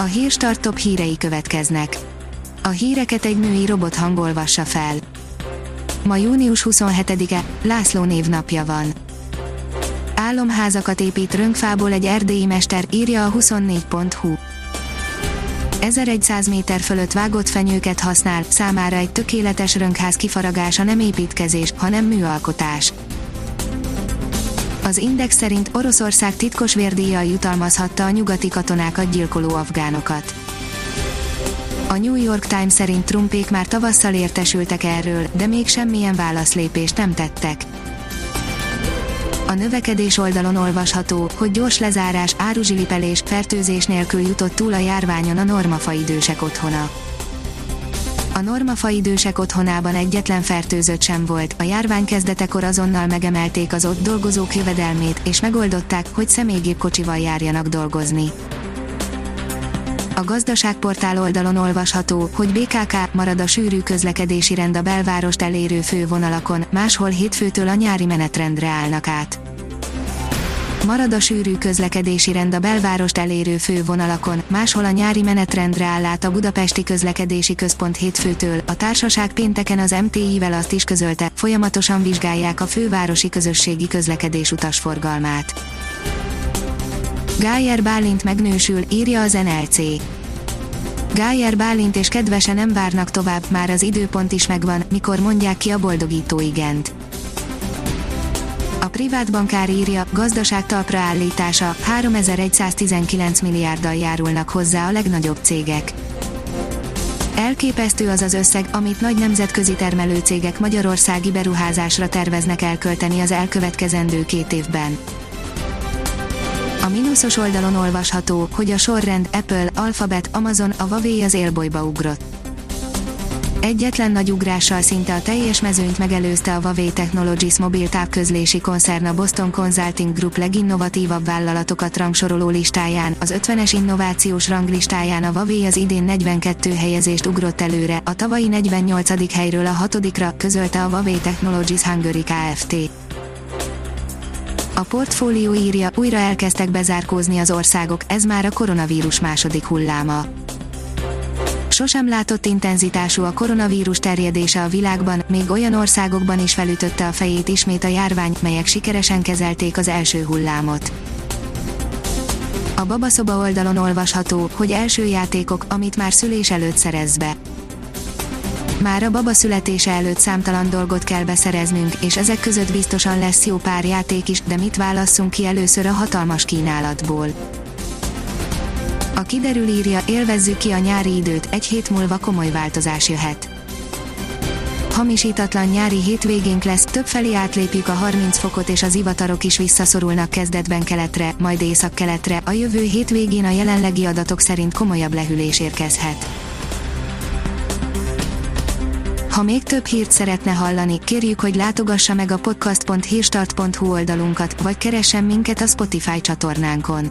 A hírstart top hírei következnek. A híreket egy női robot hangolvassa fel. Ma június 27-e, László névnapja van. Álomházakat épít rönkfából egy erdélyi mester, írja a 24.hu. 1100 méter fölött vágott fenyőket használ, számára egy tökéletes rönkház kifaragása nem építkezés, hanem műalkotás. Az Index szerint Oroszország titkos vérdíjjal jutalmazhatta a nyugati katonákat gyilkoló afgánokat. A New York Times szerint Trumpék már tavasszal értesültek erről, de még semmilyen válaszlépést nem tettek. A növekedés oldalon olvasható, hogy gyors lezárás, áruzsilipelés, fertőzés nélkül jutott túl a járványon a normafa idősek otthona. A normafa idősek otthonában egyetlen fertőzött sem volt, a járvány kezdetekor azonnal megemelték az ott dolgozók jövedelmét, és megoldották, hogy személygépkocsival járjanak dolgozni. A gazdaságportál oldalon olvasható, hogy BKK marad a sűrű közlekedési rend a belvárost elérő fővonalakon, máshol hétfőtől a nyári menetrendre állnak át. Marad a sűrű közlekedési rend a belvárost elérő fővonalakon, máshol a nyári menetrendre áll át a Budapesti Közlekedési Központ hétfőtől, a társaság pénteken az MTI-vel azt is közölte, folyamatosan vizsgálják a fővárosi közösségi közlekedés utasforgalmát. Gájer Bálint megnősül, írja az NLC. Gájer Bálint és kedvese nem várnak tovább, már az időpont is megvan, mikor mondják ki a boldogító igent. Privát bankár írja, gazdaság talpra állítása, 3119 milliárddal járulnak hozzá a legnagyobb cégek. Elképesztő az az összeg, amit nagy nemzetközi termelőcégek magyarországi beruházásra terveznek elkölteni az elkövetkezendő két évben. A mínuszos oldalon olvasható, hogy a sorrend Apple, Alphabet, Amazon, a Huawei az élbolyba ugrott. Egyetlen nagy ugrással szinte a teljes mezőnyt megelőzte a Huawei Technologies mobil távközlési koncern a Boston Consulting Group leginnovatívabb vállalatokat rangsoroló listáján, az 50-es innovációs ranglistáján a Huawei az idén 42 helyezést ugrott előre, a tavalyi 48. helyről a 6 közölte a Huawei Technologies Hungary Kft. A portfólió írja, újra elkezdtek bezárkózni az országok, ez már a koronavírus második hulláma. Sosem látott intenzitású a koronavírus terjedése a világban, még olyan országokban is felütötte a fejét ismét a járvány, melyek sikeresen kezelték az első hullámot. A babaszoba oldalon olvasható, hogy első játékok, amit már szülés előtt szerez be. Már a baba születése előtt számtalan dolgot kell beszereznünk, és ezek között biztosan lesz jó pár játék is, de mit válasszunk ki először a hatalmas kínálatból. A kiderül írja, élvezzük ki a nyári időt, egy hét múlva komoly változás jöhet. Hamisítatlan nyári hétvégénk lesz, többfelé átlépjük a 30 fokot és az ivatarok is visszaszorulnak kezdetben keletre, majd észak-keletre, a jövő hétvégén a jelenlegi adatok szerint komolyabb lehűlés érkezhet. Ha még több hírt szeretne hallani, kérjük, hogy látogassa meg a podcast.hírstart.hu oldalunkat, vagy keressen minket a Spotify csatornánkon.